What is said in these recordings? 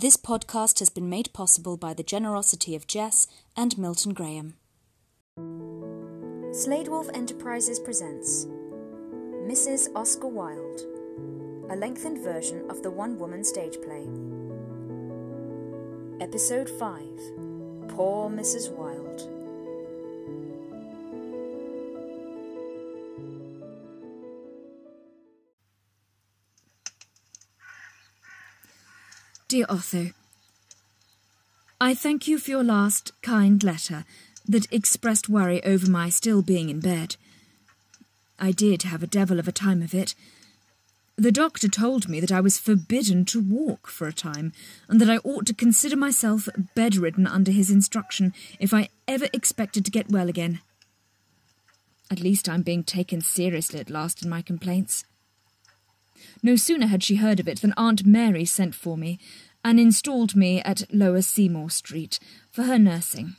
This podcast has been made possible by the generosity of Jess and Milton Graham. Slade Wolf Enterprises presents Mrs. Oscar Wilde, a lengthened version of the one woman stage play. Episode 5 Poor Mrs. Wilde. Dear Otho, I thank you for your last kind letter that expressed worry over my still being in bed. I did have a devil of a time of it. The doctor told me that I was forbidden to walk for a time, and that I ought to consider myself bedridden under his instruction if I ever expected to get well again. At least I'm being taken seriously at last in my complaints. No sooner had she heard of it than Aunt Mary sent for me and installed me at Lower Seymour Street for her nursing.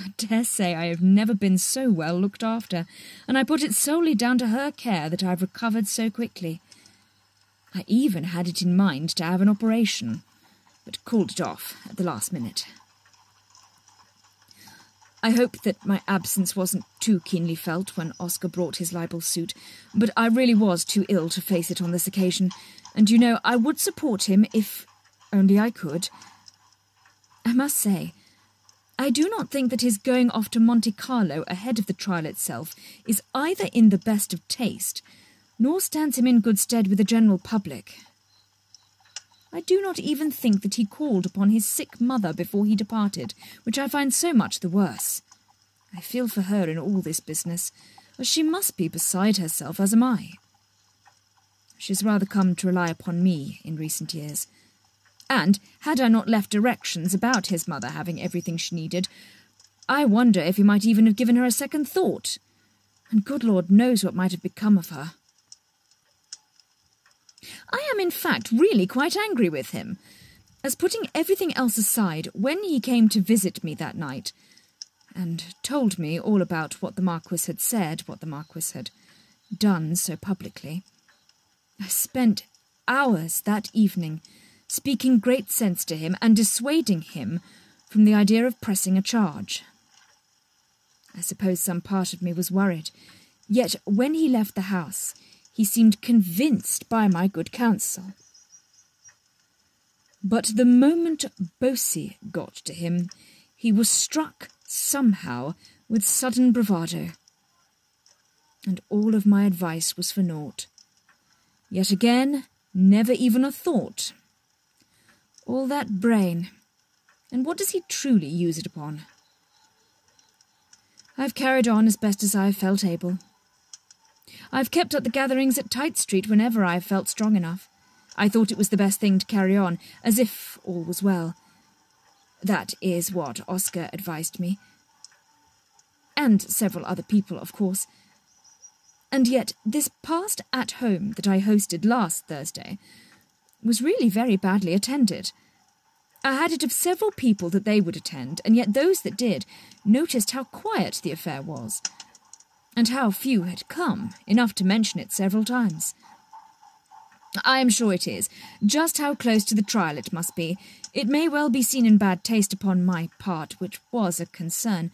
I dare say I have never been so well looked after, and I put it solely down to her care that I've recovered so quickly. I even had it in mind to have an operation, but called it off at the last minute. I hope that my absence wasn't too keenly felt when Oscar brought his libel suit, but I really was too ill to face it on this occasion, and you know I would support him if only I could. I must say, I do not think that his going off to Monte Carlo ahead of the trial itself is either in the best of taste, nor stands him in good stead with the general public. I do not even think that he called upon his sick mother before he departed, which I find so much the worse. I feel for her in all this business, as she must be beside herself, as am I. She has rather come to rely upon me in recent years. And, had I not left directions about his mother having everything she needed, I wonder if he might even have given her a second thought. And good Lord knows what might have become of her. I am, in fact, really quite angry with him, as putting everything else aside, when he came to visit me that night, and told me all about what the Marquis had said, what the Marquis had done so publicly, I spent hours that evening speaking great sense to him and dissuading him from the idea of pressing a charge. I suppose some part of me was worried, yet when he left the house, he seemed convinced by my good counsel. But the moment Bosie got to him, he was struck somehow with sudden bravado. And all of my advice was for naught. Yet again, never even a thought. All that brain, and what does he truly use it upon? I've carried on as best as I have felt able. I've kept up the gatherings at Tite Street whenever I have felt strong enough. I thought it was the best thing to carry on, as if all was well. That is what Oscar advised me. And several other people, of course. And yet, this past at home that I hosted last Thursday was really very badly attended. I had it of several people that they would attend, and yet those that did noticed how quiet the affair was and how few had come, enough to mention it several times. I am sure it is. Just how close to the trial it must be. It may well be seen in bad taste upon my part, which was a concern,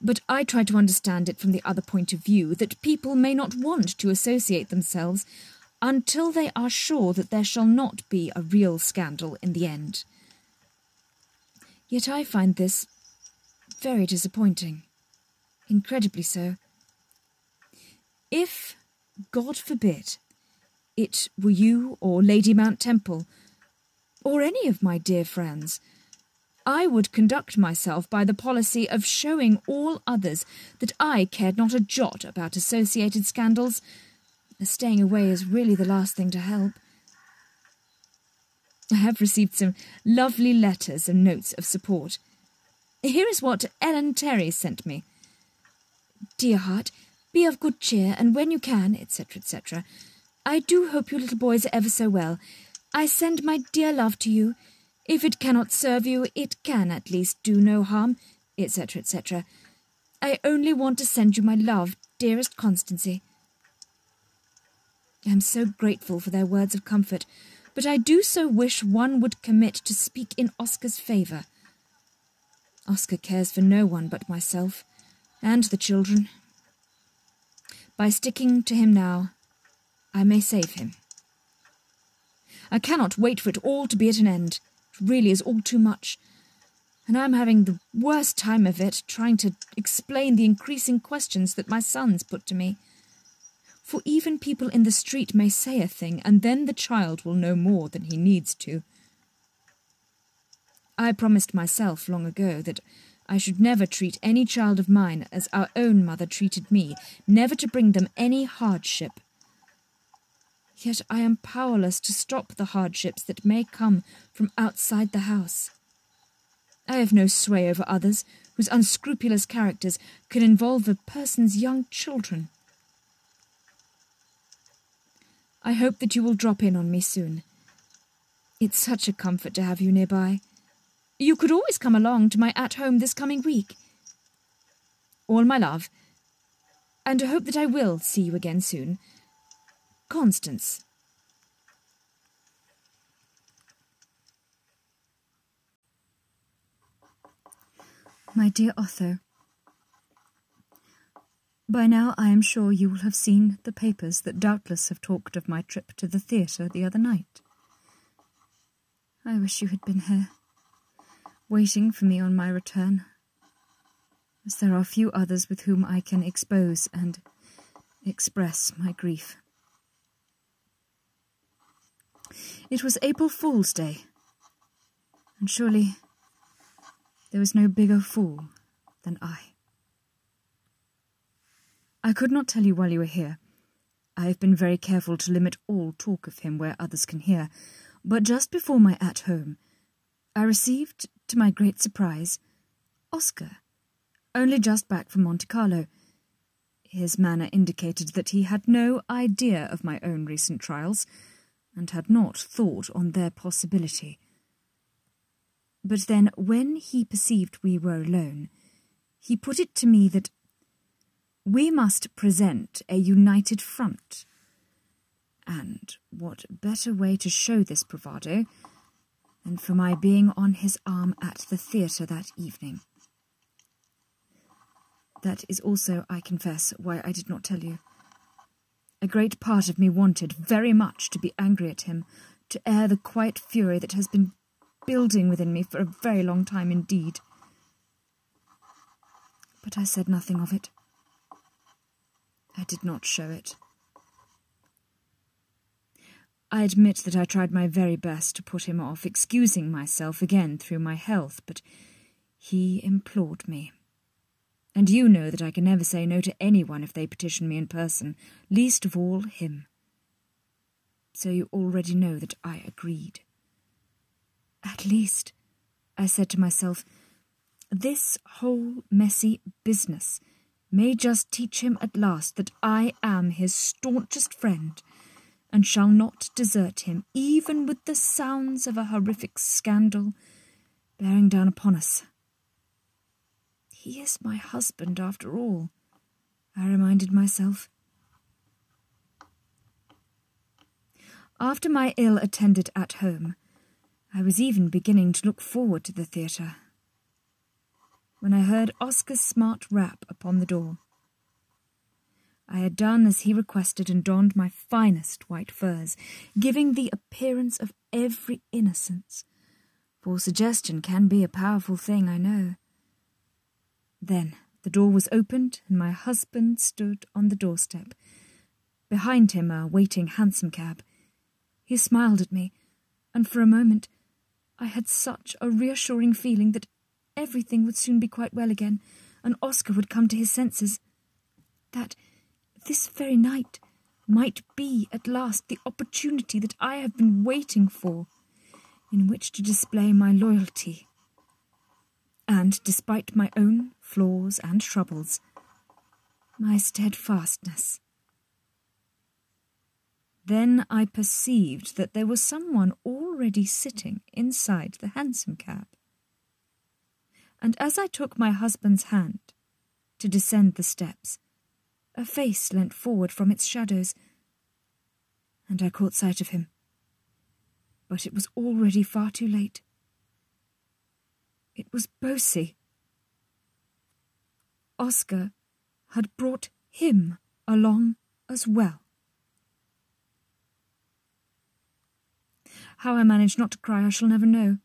but I try to understand it from the other point of view that people may not want to associate themselves until they are sure that there shall not be a real scandal in the end. Yet I find this very disappointing. Incredibly so. If, God forbid, it were you or Lady Mount Temple, or any of my dear friends, I would conduct myself by the policy of showing all others that I cared not a jot about associated scandals, staying away is really the last thing to help. I have received some lovely letters and notes of support. Here is what Ellen Terry sent me. Dear heart, be of good cheer, and when you can, etc., etc. I do hope you little boys are ever so well. I send my dear love to you. If it cannot serve you, it can at least do no harm, etc., etc. I only want to send you my love, dearest Constancy. I am so grateful for their words of comfort, but I do so wish one would commit to speak in Oscar's favour. Oscar cares for no one but myself and the children. By sticking to him now, I may save him. I cannot wait for it all to be at an end. It really is all too much. And I'm having the worst time of it trying to explain the increasing questions that my sons put to me. For even people in the street may say a thing, and then the child will know more than he needs to. I promised myself long ago that I should never treat any child of mine as our own mother treated me, never to bring them any hardship. Yet I am powerless to stop the hardships that may come from outside the house. I have no sway over others whose unscrupulous characters can involve a person's young children. I hope that you will drop in on me soon. It's such a comfort to have you nearby. You could always come along to my at home this coming week. All my love, and I hope that I will see you again soon. Constance. My dear Otho, by now I am sure you will have seen the papers that doubtless have talked of my trip to the theatre the other night. I wish you had been here waiting for me on my return, as there are few others with whom I can expose and express my grief. It was April Fool's Day, and surely there was no bigger fool than I. I could not tell you while you were here. I have been very careful to limit all talk of him where others can hear, but just before my at home, I received to my great surprise, Oscar, only just back from Monte Carlo. His manner indicated that he had no idea of my own recent trials, and had not thought on their possibility. But then, when he perceived we were alone, he put it to me that we must present a united front. And what better way to show this bravado and for my being on his arm at the theatre that evening. That is also, I confess, why I did not tell you. A great part of me wanted very much to be angry at him, to air the quiet fury that has been building within me for a very long time indeed. But I said nothing of it. I did not show it. I admit that I tried my very best to put him off, excusing myself again through my health, but he implored me. And you know that I can never say no to anyone if they petition me in person, least of all him. So you already know that I agreed. At least, I said to myself, this whole messy business may just teach him at last that I am his staunchest friend and shall not desert him, even with the sounds of a horrific scandal bearing down upon us. He is my husband, after all, I reminded myself. After my ill attended at home, I was even beginning to look forward to the theatre. When I heard Oscar's smart rap upon the door, I had done as he requested and donned my finest white furs, giving the appearance of every innocence. For suggestion can be a powerful thing, I know. Then the door was opened, and my husband stood on the doorstep. Behind him, a waiting hansom cab. He smiled at me, and for a moment I had such a reassuring feeling that everything would soon be quite well again, and Oscar would come to his senses. That this very night might be at last the opportunity that I have been waiting for, in which to display my loyalty. And despite my own flaws and troubles, my steadfastness. Then I perceived that there was someone already sitting inside the hansom cab. And as I took my husband's hand to descend the steps, a face leant forward from its shadows, and I caught sight of him. But it was already far too late. It was Bosie. Oscar had brought him along as well. How I managed not to cry, I shall never know.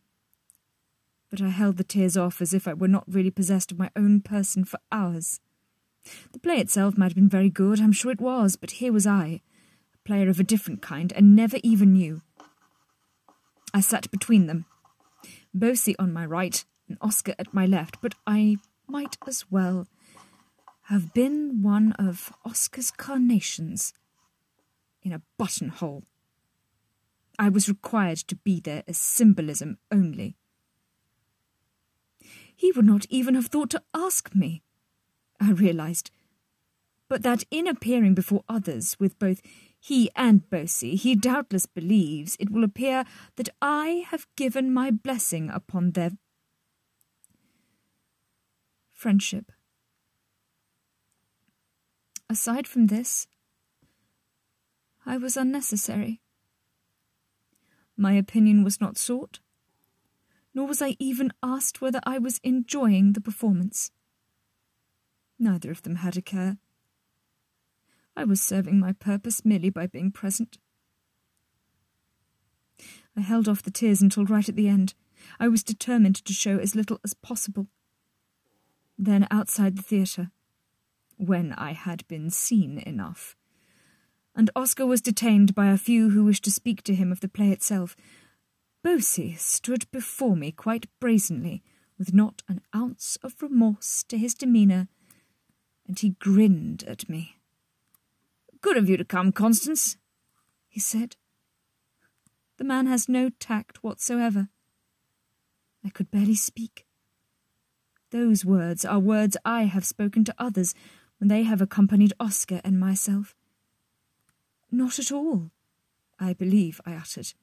But I held the tears off as if I were not really possessed of my own person for hours. The play itself might have been very good, I'm sure it was, but here was I, a player of a different kind, and never even knew. I sat between them, Bosie on my right and Oscar at my left, but I might as well have been one of Oscar's carnations in a buttonhole. I was required to be there as symbolism only. He would not even have thought to ask me. I realized, but that in appearing before others with both he and Bosie, he doubtless believes it will appear that I have given my blessing upon their friendship. Aside from this, I was unnecessary. My opinion was not sought, nor was I even asked whether I was enjoying the performance. Neither of them had a care. I was serving my purpose merely by being present. I held off the tears until right at the end. I was determined to show as little as possible. Then, outside the theatre, when I had been seen enough, and Oscar was detained by a few who wished to speak to him of the play itself, Bosie stood before me quite brazenly, with not an ounce of remorse to his demeanour and he grinned at me. Good of you to come, Constance, he said. The man has no tact whatsoever. I could barely speak. Those words are words I have spoken to others when they have accompanied Oscar and myself. Not at all, I believe I uttered.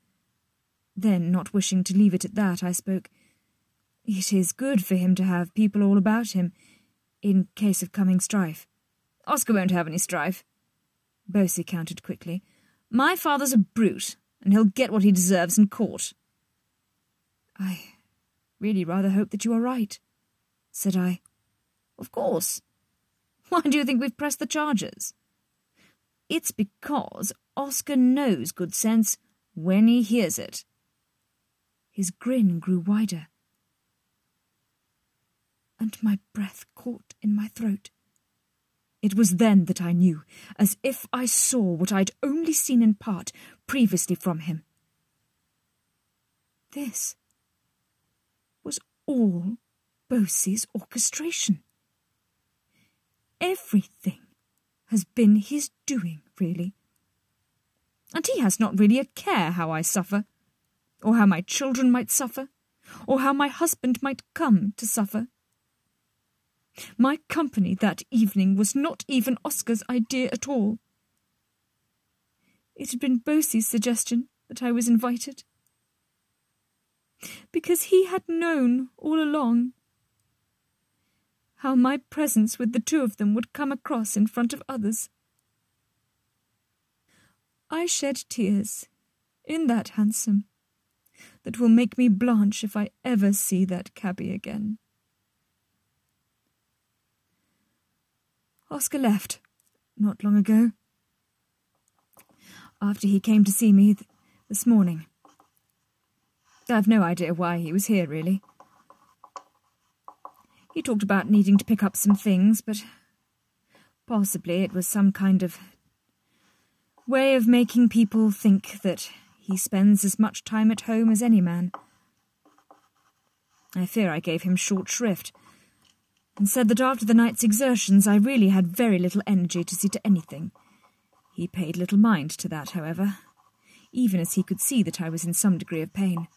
Then, not wishing to leave it at that, I spoke. It is good for him to have people all about him in case of coming strife. Oscar won't have any strife. Bosie countered quickly. My father's a brute, and he'll get what he deserves in court. I really rather hope that you are right, said I. Of course. Why do you think we've pressed the charges? It's because Oscar knows good sense when he hears it. His grin grew wider and my breath caught in my throat. It was then that I knew, as if I saw what I'd only seen in part previously from him. This was all Bosie's orchestration. Everything has been his doing, really. And he has not really a care how I suffer, or how my children might suffer, or how my husband might come to suffer. My company that evening was not even Oscar's idea at all. It had been Bosie's suggestion that I was invited. Because he had known all along how my presence with the two of them would come across in front of others. I shed tears in that hansom that will make me blanch if I ever see that cabby again. Oscar left not long ago. After he came to see me th- this morning. I've no idea why he was here, really. He talked about needing to pick up some things, but possibly it was some kind of way of making people think that he spends as much time at home as any man. I fear I gave him short shrift and said that after the night's exertions I really had very little energy to see to anything. He paid little mind to that, however, even as he could see that I was in some degree of pain.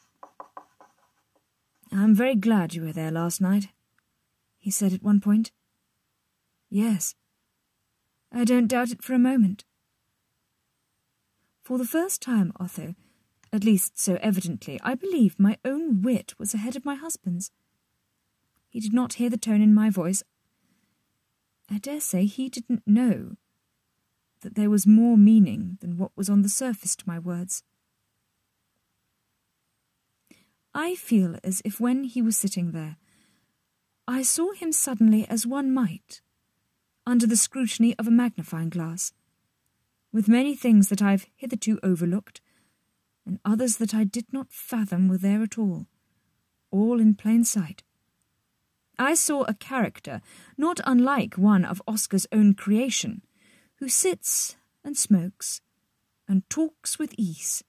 I'm very glad you were there last night, he said at one point. Yes, I don't doubt it for a moment. For the first time, Otho, at least so evidently, I believed my own wit was ahead of my husband's. He did not hear the tone in my voice. I dare say he didn't know that there was more meaning than what was on the surface to my words. I feel as if when he was sitting there, I saw him suddenly as one might, under the scrutiny of a magnifying glass, with many things that I've hitherto overlooked, and others that I did not fathom were there at all, all in plain sight. I saw a character not unlike one of Oscar's own creation, who sits and smokes and talks with ease,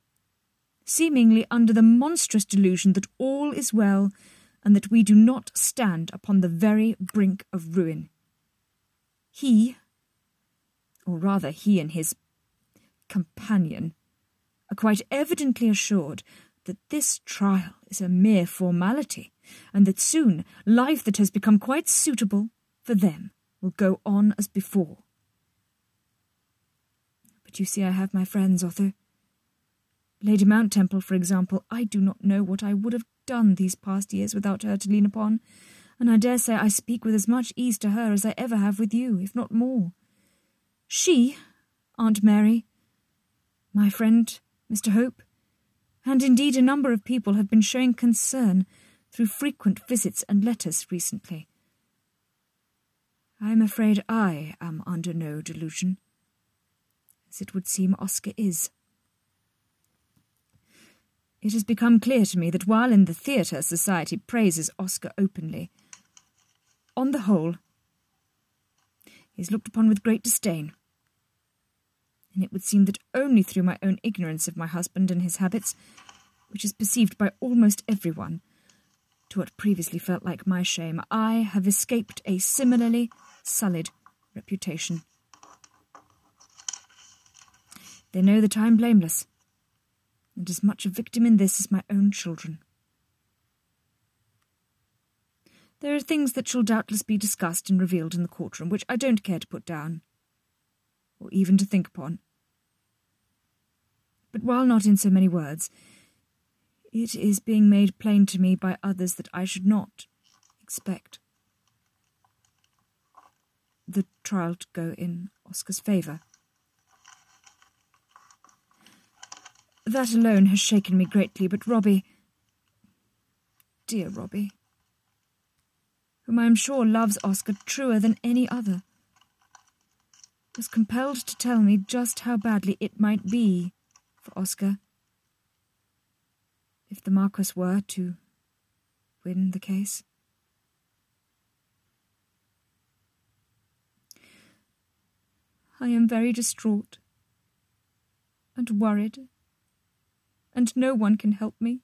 seemingly under the monstrous delusion that all is well and that we do not stand upon the very brink of ruin. He, or rather he and his companion, are quite evidently assured that this trial is a mere formality, and that soon life that has become quite suitable for them will go on as before. But you see, I have my friends, Otho. Lady Mount Temple, for example, I do not know what I would have done these past years without her to lean upon, and I dare say I speak with as much ease to her as I ever have with you, if not more. She, Aunt Mary, my friend, Mr. Hope, and indeed a number of people have been showing concern through frequent visits and letters recently. I am afraid I am under no delusion, as it would seem Oscar is. It has become clear to me that while in the theatre society praises Oscar openly, on the whole, he is looked upon with great disdain. And it would seem that only through my own ignorance of my husband and his habits, which is perceived by almost everyone, to what previously felt like my shame, I have escaped a similarly sullied reputation. They know that I am blameless, and as much a victim in this as my own children. There are things that shall doubtless be discussed and revealed in the courtroom which I don't care to put down, or even to think upon. But while not in so many words, it is being made plain to me by others that I should not expect the trial to go in Oscar's favour. That alone has shaken me greatly, but Robbie, dear Robbie, whom I am sure loves Oscar truer than any other, was compelled to tell me just how badly it might be for Oscar if the Marquis were to win the case. I am very distraught and worried and no one can help me.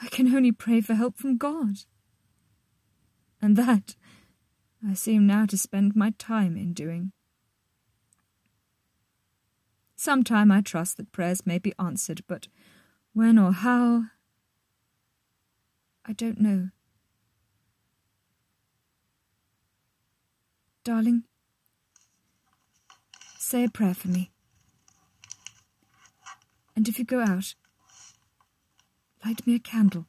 I can only pray for help from God. And that I seem now to spend my time in doing. Sometime I trust that prayers may be answered, but when or how, I don't know. Darling, say a prayer for me. And if you go out, light me a candle.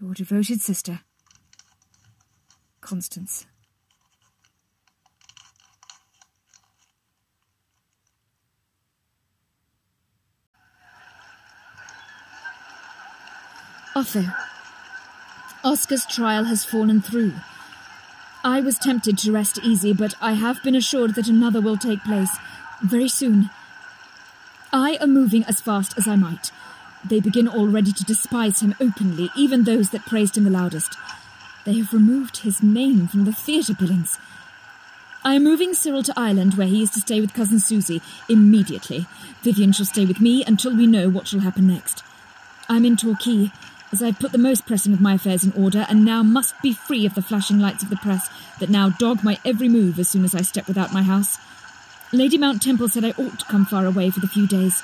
Your devoted sister, Constance. Otho. Oscar's trial has fallen through. I was tempted to rest easy, but I have been assured that another will take place very soon. I am moving as fast as I might. They begin already to despise him openly, even those that praised him the loudest. They have removed his name from the theatre billings. I am moving Cyril to Ireland, where he is to stay with cousin Susie, immediately. Vyvyan shall stay with me until we know what shall happen next. I am in Torquay, as I have put the most pressing of my affairs in order, and now must be free of the flashing lights of the press that now dog my every move as soon as I step without my house. Lady Mount Temple said I ought to come far away for the few days.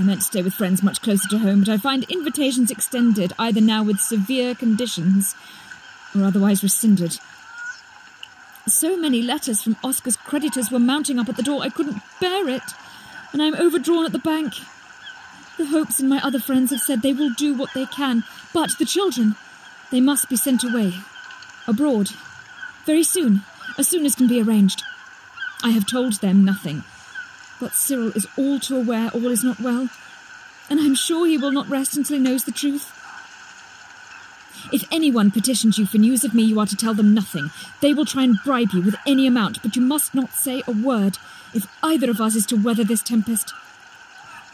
I meant to stay with friends much closer to home, but I find invitations extended, either now with severe conditions or otherwise rescinded. So many letters from Oscar's creditors were mounting up at the door, I couldn't bear it, and I am overdrawn at the bank. The Hopes and my other friends have said they will do what they can, but the children, they must be sent away. Abroad. Very soon, as soon as can be arranged. I have told them nothing. But Cyril is all too aware all is not well, and I'm sure he will not rest until he knows the truth. If anyone petitions you for news of me, you are to tell them nothing. They will try and bribe you with any amount, but you must not say a word if either of us is to weather this tempest.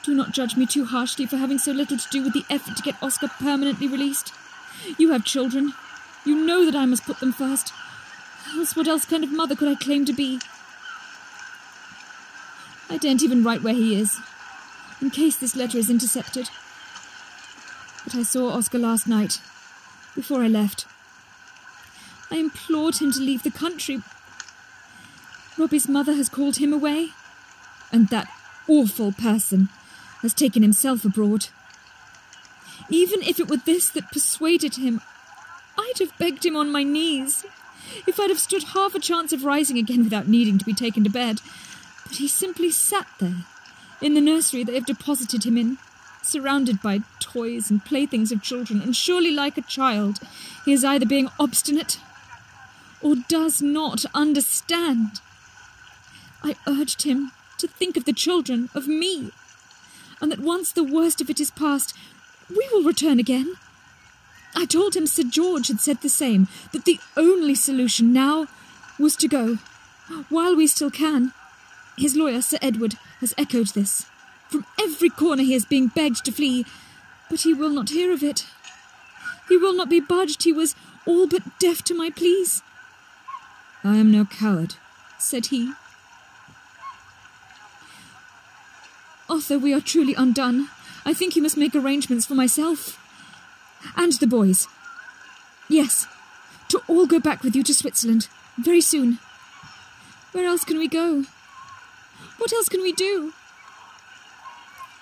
Do not judge me too harshly for having so little to do with the effort to get Oscar permanently released. You have children. You know that I must put them first. Else, what else kind of mother could I claim to be? I daren't even write where he is, in case this letter is intercepted. But I saw Oscar last night, before I left. I implored him to leave the country. Robbie's mother has called him away, and that awful person has taken himself abroad. Even if it were this that persuaded him, I'd have begged him on my knees. If I'd have stood half a chance of rising again without needing to be taken to bed. But he simply sat there, in the nursery they have deposited him in, surrounded by toys and playthings of children, and surely like a child, he is either being obstinate or does not understand. I urged him to think of the children, of me, and that once the worst of it is past, we will return again. I told him Sir George had said the same, that the only solution now was to go, while we still can. His lawyer, Sir Edward, has echoed this. From every corner he is being begged to flee, but he will not hear of it. He will not be budged. He was all but deaf to my pleas. I am no coward, said he. Otho, we are truly undone. I think you must make arrangements for myself. And the boys. Yes, to all go back with you to Switzerland, very soon. Where else can we go? What else can we do?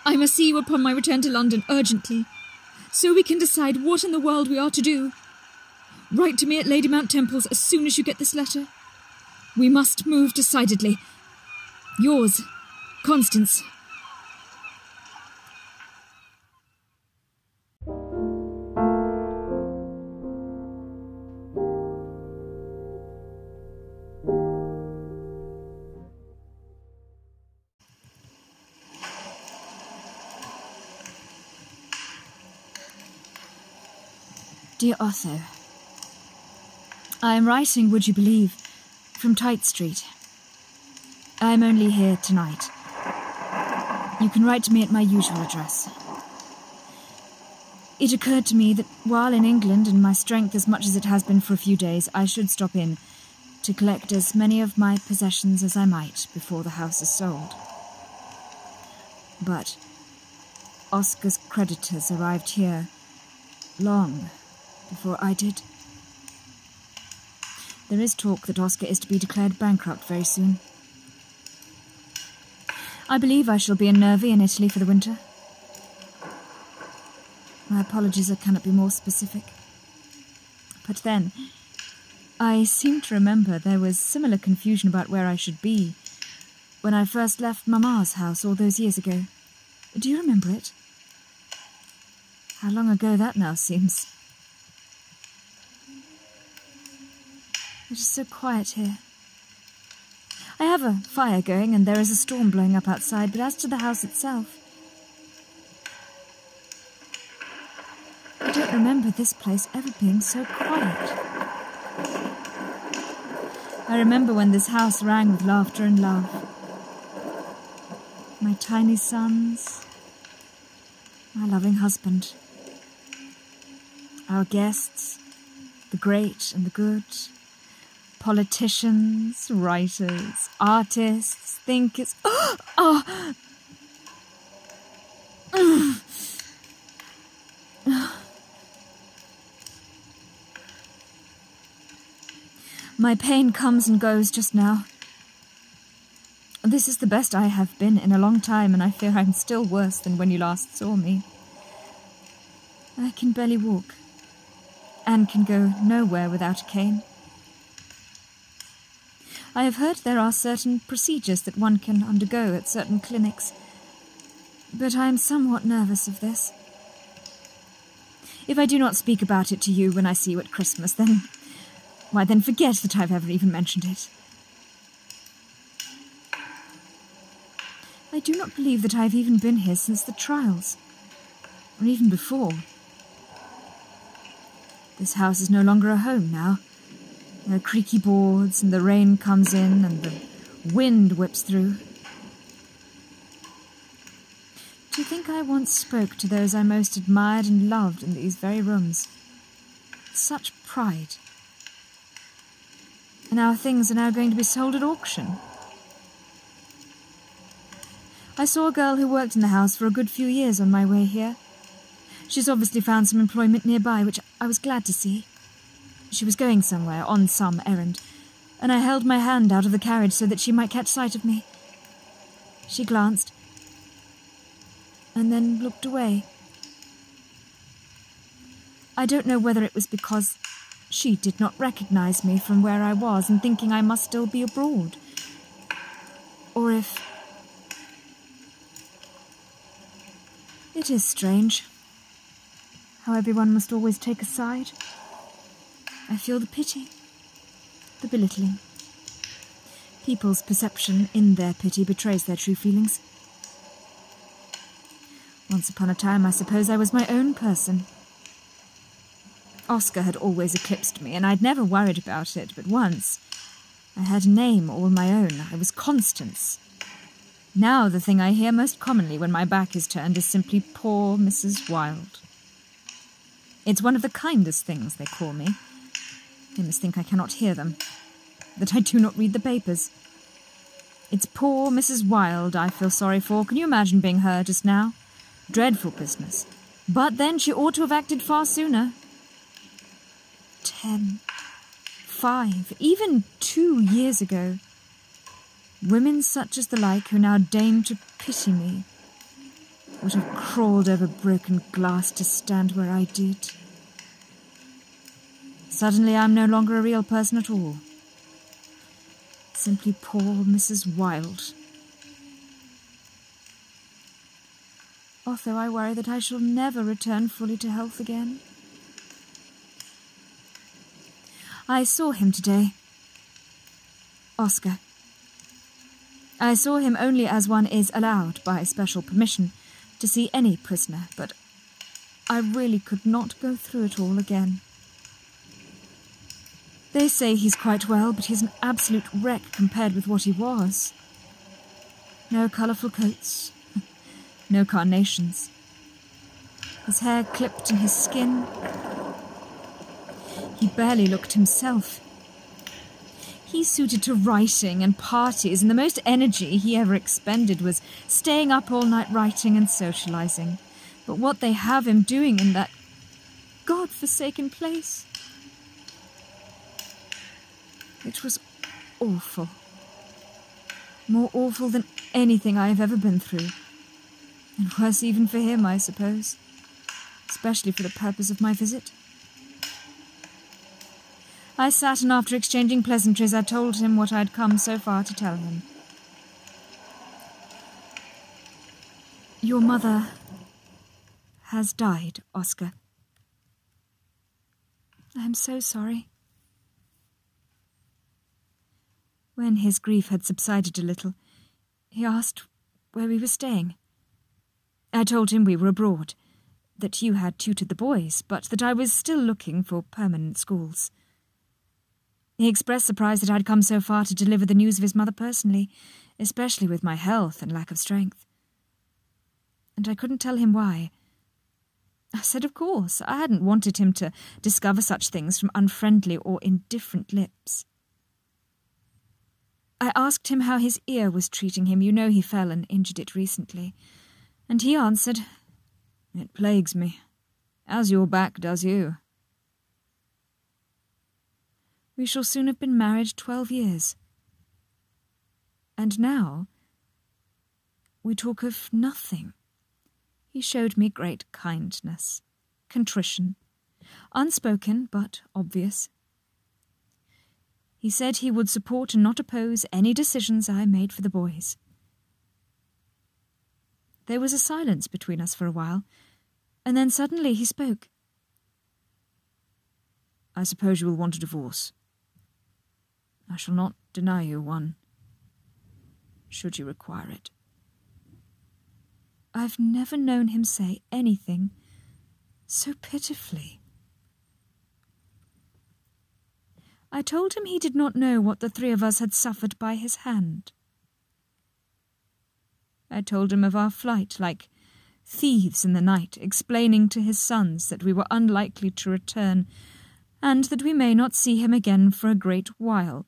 I must see you upon my return to London urgently, so we can decide what in the world we are to do. Write to me at Lady Mount Temple's as soon as you get this letter. We must move decidedly. Yours, Constance. Dear Otho, I am writing, would you believe, from Tite Street. I am only here tonight. You can write to me at my usual address. It occurred to me that while in England and my strength as much as it has been for a few days, I should stop in to collect as many of my possessions as I might before the house is sold. But Oscar's creditors arrived here long before I did. There is talk that Oscar is to be declared bankrupt very soon. I believe I shall be in Nervi in Italy for the winter. My apologies, I cannot be more specific. But then, I seem to remember there was similar confusion about where I should be when I first left Mamma's house all those years ago. Do you remember it? How long ago that now seems. It is so quiet here. I have a fire going and there is a storm blowing up outside, but as to the house itself, I don't remember this place ever being so quiet. I remember when this house rang with laughter and love. My tiny sons, my loving husband, our guests, the great and the good politicians, writers, artists, thinkers. Oh! My pain comes and goes just now. This is the best I have been in a long time, and I fear I'm still worse than when you last saw me. I can barely walk, and can go nowhere without a cane. I have heard there are certain procedures that one can undergo at certain clinics, but I am somewhat nervous of this. If I do not speak about it to you when I see you at Christmas, then. why, then forget that I've ever even mentioned it. I do not believe that I have even been here since the trials, or even before. This house is no longer a home now. Are creaky boards, and the rain comes in, and the wind whips through. Do you think I once spoke to those I most admired and loved in these very rooms? Such pride. And our things are now going to be sold at auction. I saw a girl who worked in the house for a good few years on my way here. She's obviously found some employment nearby, which I was glad to see. She was going somewhere, on some errand, and I held my hand out of the carriage so that she might catch sight of me. She glanced, and then looked away. I don't know whether it was because she did not recognize me from where I was and thinking I must still be abroad, or if It is strange how everyone must always take a side. I feel the pity, the belittling. People's perception in their pity betrays their true feelings. Once upon a time, I suppose I was my own person. Oscar had always eclipsed me, and I'd never worried about it, but once I had a name all my own. I was Constance. Now, the thing I hear most commonly when my back is turned is simply poor Mrs. Wilde. It's one of the kindest things they call me. They must think I cannot hear them, that I do not read the papers. It's poor Mrs. Wilde I feel sorry for. Can you imagine being her just now? Dreadful business. But then she ought to have acted far sooner. Ten, five, even two years ago. Women such as the like who now deign to pity me would have crawled over broken glass to stand where I did. Suddenly I'm no longer a real person at all. Simply poor Mrs. Wilde. Otho, I worry that I shall never return fully to health again. I saw him today. Oscar. I saw him only as one is allowed, by special permission, to see any prisoner, but I really could not go through it all again. They say he's quite well, but he's an absolute wreck compared with what he was. No colourful coats, no carnations. His hair clipped in his skin. He barely looked himself. He's suited to writing and parties, and the most energy he ever expended was staying up all night writing and socializing. But what they have him doing in that god-forsaken place. It was awful. More awful than anything I have ever been through. And worse even for him, I suppose. Especially for the purpose of my visit. I sat, and after exchanging pleasantries, I told him what I had come so far to tell him. Your mother has died, Oscar. I am so sorry. When his grief had subsided a little, he asked where we were staying. I told him we were abroad, that you had tutored the boys, but that I was still looking for permanent schools. He expressed surprise that I'd come so far to deliver the news of his mother personally, especially with my health and lack of strength. And I couldn't tell him why. I said, of course, I hadn't wanted him to discover such things from unfriendly or indifferent lips. I asked him how his ear was treating him. You know he fell and injured it recently. And he answered, It plagues me, as your back does you. We shall soon have been married twelve years. And now we talk of nothing. He showed me great kindness, contrition, unspoken but obvious. He said he would support and not oppose any decisions I made for the boys. There was a silence between us for a while, and then suddenly he spoke. I suppose you will want a divorce. I shall not deny you one, should you require it. I've never known him say anything so pitifully. I told him he did not know what the three of us had suffered by his hand. I told him of our flight, like thieves in the night, explaining to his sons that we were unlikely to return, and that we may not see him again for a great while.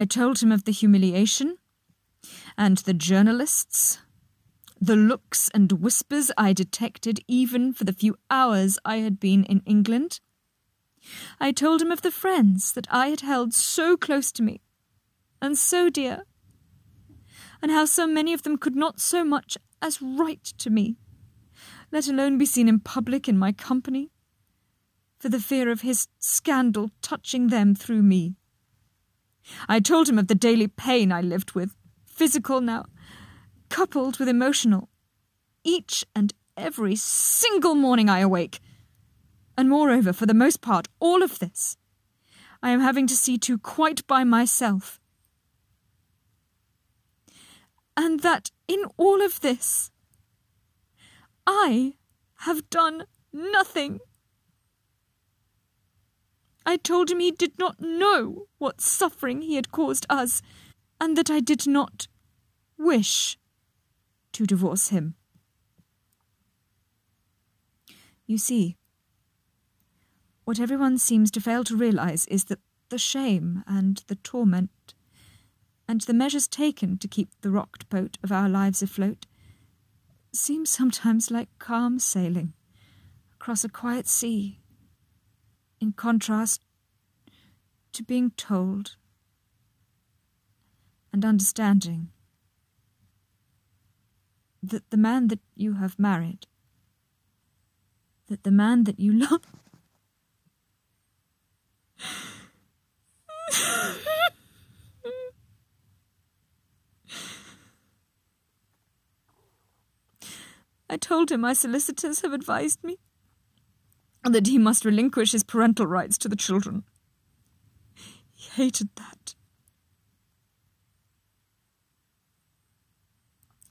I told him of the humiliation, and the journalists, the looks and whispers I detected even for the few hours I had been in England. I told him of the friends that I had held so close to me and so dear, and how so many of them could not so much as write to me, let alone be seen in public in my company, for the fear of his scandal touching them through me. I told him of the daily pain I lived with, physical now, coupled with emotional, each and every single morning I awake. And moreover, for the most part, all of this I am having to see to quite by myself. And that in all of this, I have done nothing. I told him he did not know what suffering he had caused us, and that I did not wish to divorce him. You see, what everyone seems to fail to realize is that the shame and the torment, and the measures taken to keep the rocked boat of our lives afloat, seem sometimes like calm sailing across a quiet sea, in contrast to being told and understanding that the man that you have married, that the man that you love. I told him my solicitors have advised me that he must relinquish his parental rights to the children. He hated that.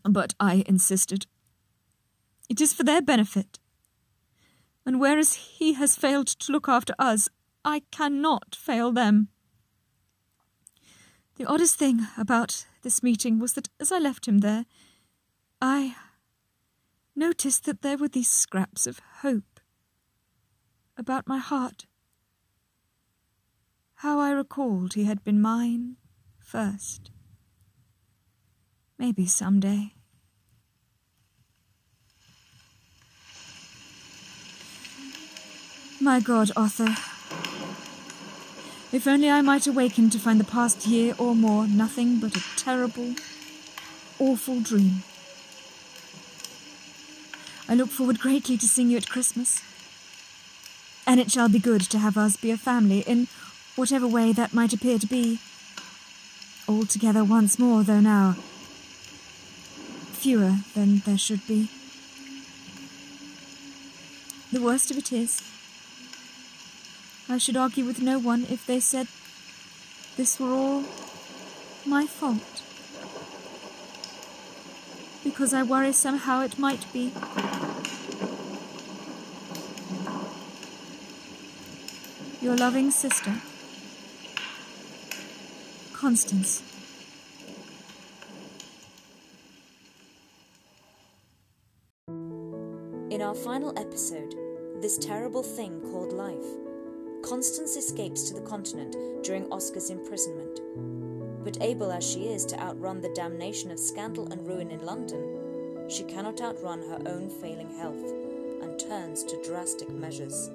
But I insisted. It is for their benefit. And whereas he has failed to look after us, I cannot fail them. The oddest thing about this meeting was that as I left him there, I noticed that there were these scraps of hope about my heart. How I recalled he had been mine first. Maybe some day. My God, Otho. If only I might awaken to find the past year or more nothing but a terrible, awful dream. I look forward greatly to seeing you at Christmas. And it shall be good to have us be a family in whatever way that might appear to be. All together once more, though now fewer than there should be. The worst of it is, I should argue with no one if they said this were all my fault. Because I worry somehow it might be. Your loving sister, Constance. In our final episode, This Terrible Thing Called Life, Constance escapes to the continent during Oscar's imprisonment. But able as she is to outrun the damnation of scandal and ruin in London, she cannot outrun her own failing health and turns to drastic measures.